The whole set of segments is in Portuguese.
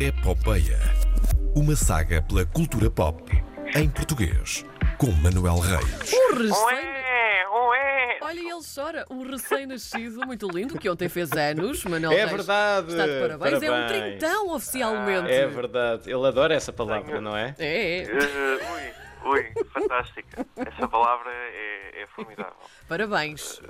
Epopeia. Uma saga pela cultura pop em português, com Manuel Reis. Um recém... Ué, ué. Olha, ele chora. Um recém-nascido muito lindo, que ontem fez anos. Manuel É Reis verdade. Está de parabéns. É um Parabéns. trintão oficialmente. É verdade. Ele adora essa palavra, Tenho- não é? É, é. Ui, ui, fantástica. Essa palavra é, é formidável. Parabéns.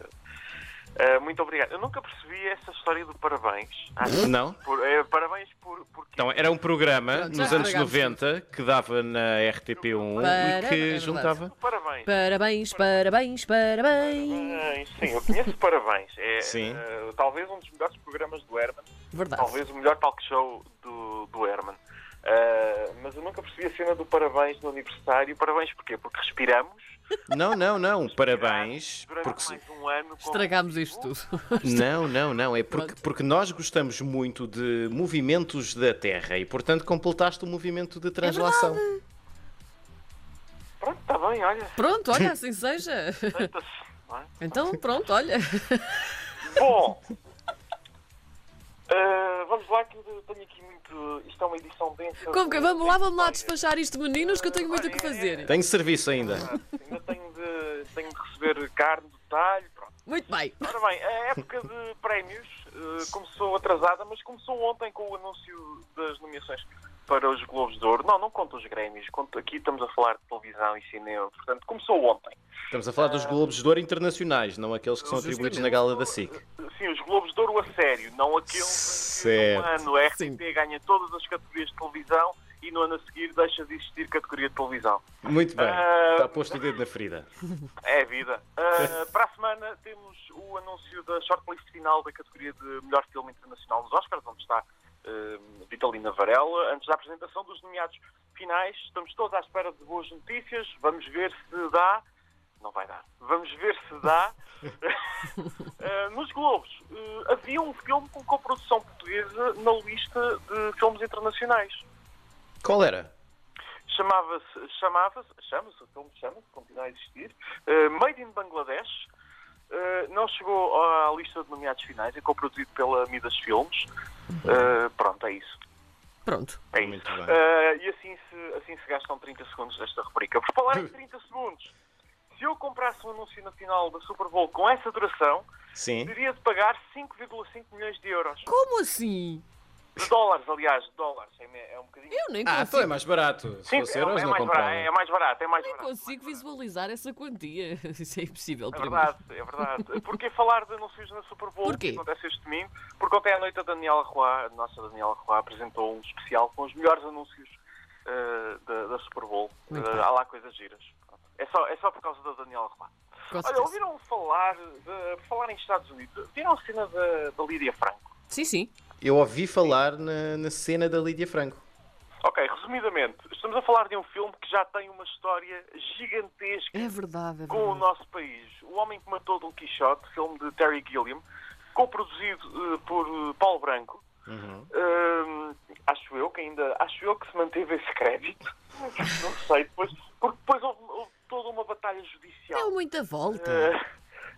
Eh, muito obrigado. Eu nunca percebi essa história do parabéns. Ah, Não? por- eh, parabéns por. por Então, era um programa nos anos estragámos 90 que dava na RTP1 Para- e é que juntava. Parabéns. Parabéns, parabéns, parabéns. Parabéns. Sim, eu conheço Parabéns. É Sim. eh, talvez um dos melhores programas do Herman. Verdade. Talvez o melhor talk show do, do Herman. Eh, mas eu nunca percebi a cena do parabéns no aniversário. Parabéns porquê? Porque respiramos Não, não, não. Parabéns. Porque se- mais um ano. Estragámos isto tudo. Não, não, não. É porque, porque nós gostamos muito de movimentos da Terra e, portanto, completaste o movimento de translação. Pronto, está bem, olha. Pronto, olha, assim seja. Não é? Então, pronto, olha. Bom, vamos lá que eu tenho aqui muito. Isto é uma edição densa. Como que, de- vamos lá, vamos lá de despachar isto, meninos, que eu tenho muito o que fazer. Tenho serviço ainda. história. Ainda tenho de, tenho de receber carne do talho. Pronto. Muito bem. Ora bem, a época de prémios eh, começou atrasada, mas começou ontem com o anúncio das nomeações para os Globos de Ouro. Não, não conta os Grêmios. Conta, aqui estamos a falar de televisão e cinema. Portanto, começou ontem. Estamos a falar dos Globos de Ouro internacionais, não aqueles que são atribuídos na gala da SIC. Sim, os Globos de Ouro a sério, não aqueles Certo. que no ano a RTP Sim. ganha todas as categorias de televisão e no ano a seguir deixa de existir categoria de televisão. Muito bem. Ah, Está posto o dedo na ferida. É vida. Ah, para a semana temos o anúncio da shortlist final da categoria de melhor filme internacional nos Oscars, onde está Vitalina Varela. Antes da apresentação dos nomeados finais, estamos todos à espera de boas notícias. Vamos ver se dá. Não vai dar. Vamos ver se dá. Ah, nos Globos, ah, havia um filme com coprodução portuguesa na lista de filmes internacionais. Qual era? Chamava-se, chamava-se, chama-se, o filme chama-se, continua a existir, eh, Made in Bangladesh. Eh, não chegou à lista de nomeados finais, é coproduzido pela Midas Filmes. Eh, pronto, é isso. Pronto. É isso. Muito bem. Eh, e assim se, assim se gastam 30 segundos desta rubrica. Por falar em 30 segundos, se eu comprasse um anúncio na final da Super Bowl com essa duração, Sim. teria de pagar 5,5 milhões de euros. Como assim? De dólares, aliás, de dólares. É, é um bocadinho. Eu nem Ah, então é consigo, mais barato. Se Sim, fosse é, euros, é não mais barato, é mais barato, é mais nem barato. consigo visualizar essa quantia. Isso é impossível É para mim. verdade, é verdade. Porquê falar de anúncios na Super Bowl? Porquê? Que acontece este domingo? Porque ontem à noite a Daniela Roy, a nossa Daniela Roy, apresentou um especial com os melhores anúncios eh, da, da Super Bowl. Bem. há lá coisas giras. É só, é só por causa da Daniela Roy. Olha, ouviram falar, de, falar em Estados Unidos? Viram a cena da, da Lídia Franco? Sim, sim. Eu ouvi falar na, na cena da Lídia Franco. Ok, resumidamente, estamos a falar de um filme que já tem uma história gigantesca É verdade, é com o verdade. nosso país. O Homem que Matou Don Quixote, filme de Terry Gilliam, coproduzido eh, por eh, Paulo Branco. Uhum. Hum, acho eu que ainda acho eu que se manteve esse crédito. Não sei, depois, porque depois houve, houve toda uma batalha judicial. Deu muita volta.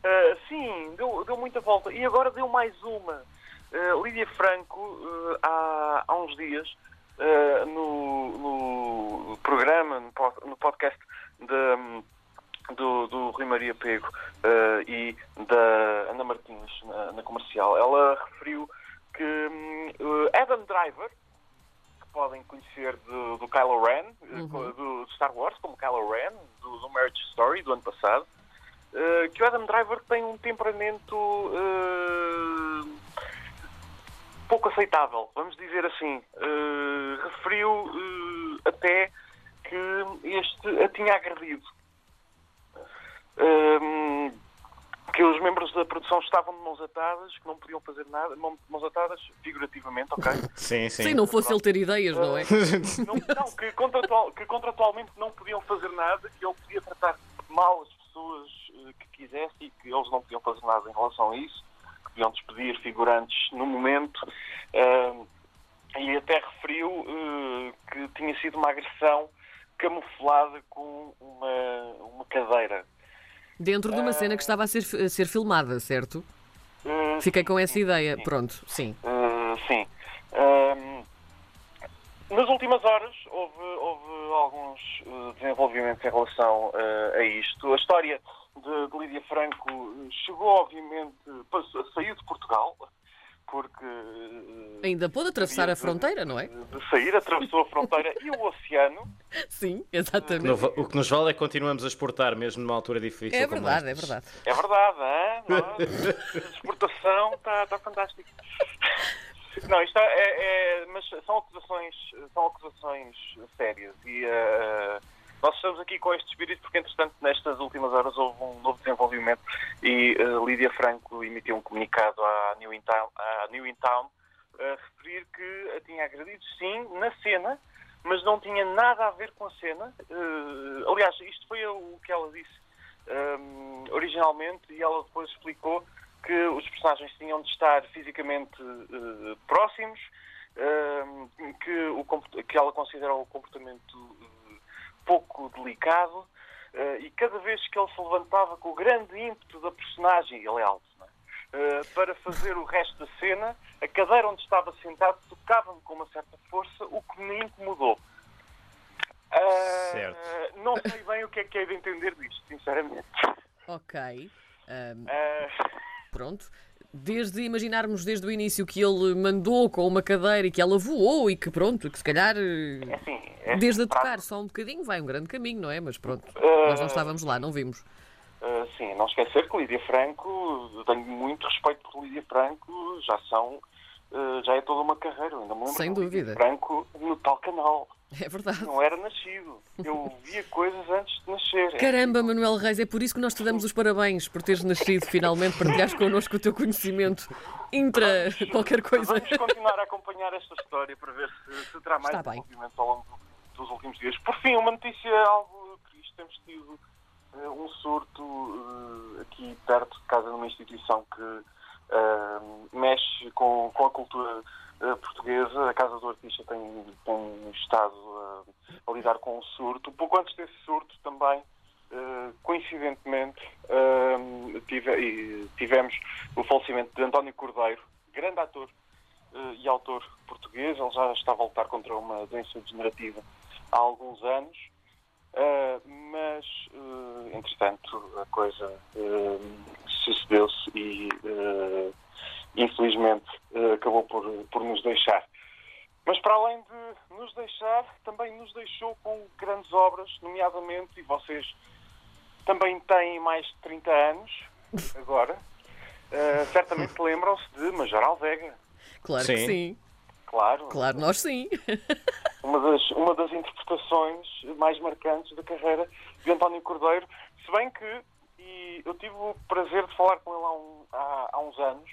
Eh, sim, deu, deu muita volta. E agora deu mais uma. Eh, Lídia Franco, eh, há, há uns dias, eh, no, no programa, no, pod- no podcast de, do, do Rui Maria Pego e da Ana Martins na, na comercial, ela referiu que hum, Adam Driver, que podem conhecer do, do Kylo Ren, Uhum. do, Star Wars, como Kylo Ren, do, do Marriage Story do ano passado, que o Adam Driver tem um temperamento pouco aceitável, vamos dizer assim. Eh, referiu eh, até que este a tinha agredido. Eh, que os membros da produção estavam de mãos atadas, que não podiam fazer nada, mão- mãos atadas, figurativamente, ok? Sim, sim. Se não fosse ele ter ideias, não é? Não, não, que, contratual- que contratualmente não podiam fazer nada, que ele podia tratar mal as pessoas eh, que quisesse e que eles não podiam fazer nada em relação a isso, podiam despedir figurantes no momento. eh, e até referiu eh, que tinha sido uma agressão camuflada com uma, uma cadeira. Dentro de uma cena que estava a ser, a ser filmada, certo? Eh, Fiquei com essa ideia. sim. Pronto, sim. Uh, sim. Um, últimas horas houve, houve alguns uh, desenvolvimentos em relação uh, a isto. A história de, de Lídia Franco chegou, obviamente, passou, saiu de Portugal, porque. uh, Ainda pôde atravessar havia a de- fronteira, não é? De sair, atravessou a fronteira e o oceano. Sim, exatamente. O que nos vale é que continuamos a exportar, mesmo numa altura difícil. É como verdade, é verdade. É verdade, hein? A exportação está tá fantástico. Não, isto é, é- é- mas são acusações, são acusações sérias e eh, nós estamos aqui com este espírito porque, entretanto, nestas últimas horas houve um novo desenvolvimento e eh, Lídia Franco emitiu um comunicado à New In Town, à New In Town a referir que a tinha agredido, sim, na cena, mas não tinha nada a ver com a cena. Eh, aliás, isto foi o que ela disse hum, originalmente e ela depois explicou que os personagens tinham de estar fisicamente eh, próximos, hum, que, o, que ela considera o comportamento pouco delicado eh, e cada vez que ele se levantava com o grande ímpeto da personagem, ele é alto, não é? Eh, para fazer o resto da cena, a cadeira onde estava sentado tocava-me com uma certa força, o que me incomodou. Ah, Certo. Não sei bem o que é que é de entender disto, sinceramente. Ok. Ah, pronto. Desde imaginarmos desde o início que ele mandou com uma cadeira e que ela voou e que pronto, que se calhar eh, é assim, é desde a tocar só um bocadinho vai um grande caminho, não é? Mas pronto, Ah, nós não estávamos lá, não vimos. ah, sim, não esquecer que Lídia Franco, tenho muito respeito por Lídia Franco, já são, ah, já é toda uma carreira. Ainda me lembro Sem de Lídia dúvida. Franco no tal canal. É verdade. Não era nascido. Eu via coisas antes de nascer. Caramba, Manuel Reis, é por isso que nós te damos os parabéns por teres nascido finalmente, partilhares connosco o teu conhecimento intra qualquer coisa. Vamos continuar a acompanhar esta história para ver se, se terá mais Está ao longo dos últimos dias. Por fim, uma notícia algo triste. Temos tido eh, um surto eh, aqui perto de casa numa instituição que eh, mexe com, com a cultura portuguesa. A Casa do Artista tem, tem estado a, a lidar com um surto. Pouco antes desse surto também Uh, coincidentemente, uh, tive- tivemos o falecimento de António Cordeiro, grande ator uh, e autor português. Ele já estava a lutar contra uma doença degenerativa há alguns anos, uh, mas, uh, entretanto, a coisa uh, sucedeu-se e, uh, infelizmente, uh, acabou por, por nos deixar. Mas para além de nos deixar, também nos deixou com grandes obras, nomeadamente, e vocês também têm mais de 30 anos agora, eh, certamente lembram-se de Major Alvega. Claro que Sim. sim. Claro, Claro, nós sim. uma, das, uma das interpretações mais marcantes da carreira de António Cordeiro. Se bem que, e eu tive o prazer de falar com ele há, um- há- há uns anos,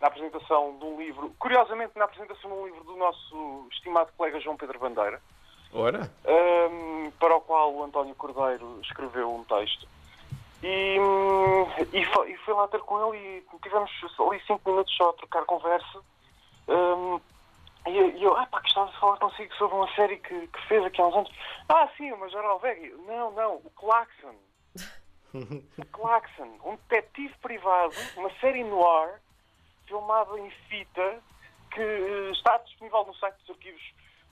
na apresentação de um livro, curiosamente na apresentação de um livro do nosso estimado colega João Pedro Bandeira, Ora, Ahm, para o qual o António Cordeiro escreveu um texto. E, e, fui lá ter com ele e tivemos ali cinco minutos só a trocar conversa. Ahm, e eu- eu, ah pá, gostava de falar consigo sobre uma série que, que fez aqui há uns anos. Ah, sim, o Major Alveg. Não, não, o Claxon. o Claxon, um detetive privado, uma série noir, filmada em fita, que eh, está disponível no site dos arquivos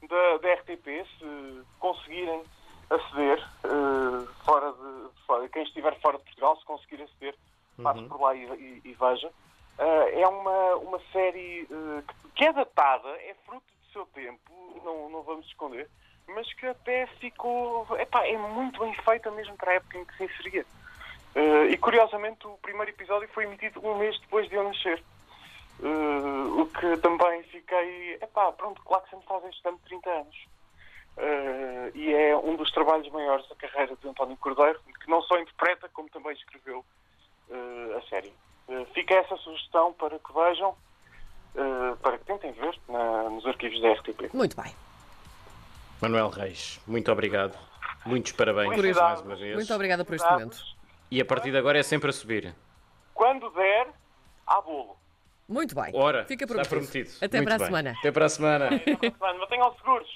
da, da RTP, se conseguirem aceder, eh, fora de, fora- quem estiver fora de Portugal, se conseguir aceder, passe por lá e, e- e veja. Eh, é uma, uma série eh, que- é datada, é fruto do seu tempo, não, não vamos esconder, mas que até ficou. Epá, é muito bem feita mesmo para a época em que se inseria. Eh, e curiosamente o primeiro episódio foi emitido um mês depois de eu nascer. Eh, o que também fiquei. Epá, pronto, claro que sempre faz este ano 30 anos. Eh, e é um dos trabalhos maiores da carreira de António Cordeiro, que não só interpreta, como também escreveu a série. Eh, fica essa sugestão para que vejam, eh, para que tentem ver na- nos arquivos da RTP. Muito bem. Manuel Reis, muito obrigado. Muitos parabéns mais uma vez. Muito obrigada por este momento. E a partir de agora é sempre a subir. Quando der, há bolo. Muito bem. Ora, Fica está prometido. prometido. Até Muito para a bem. semana. Até para a semana. Mantenham-se seguros.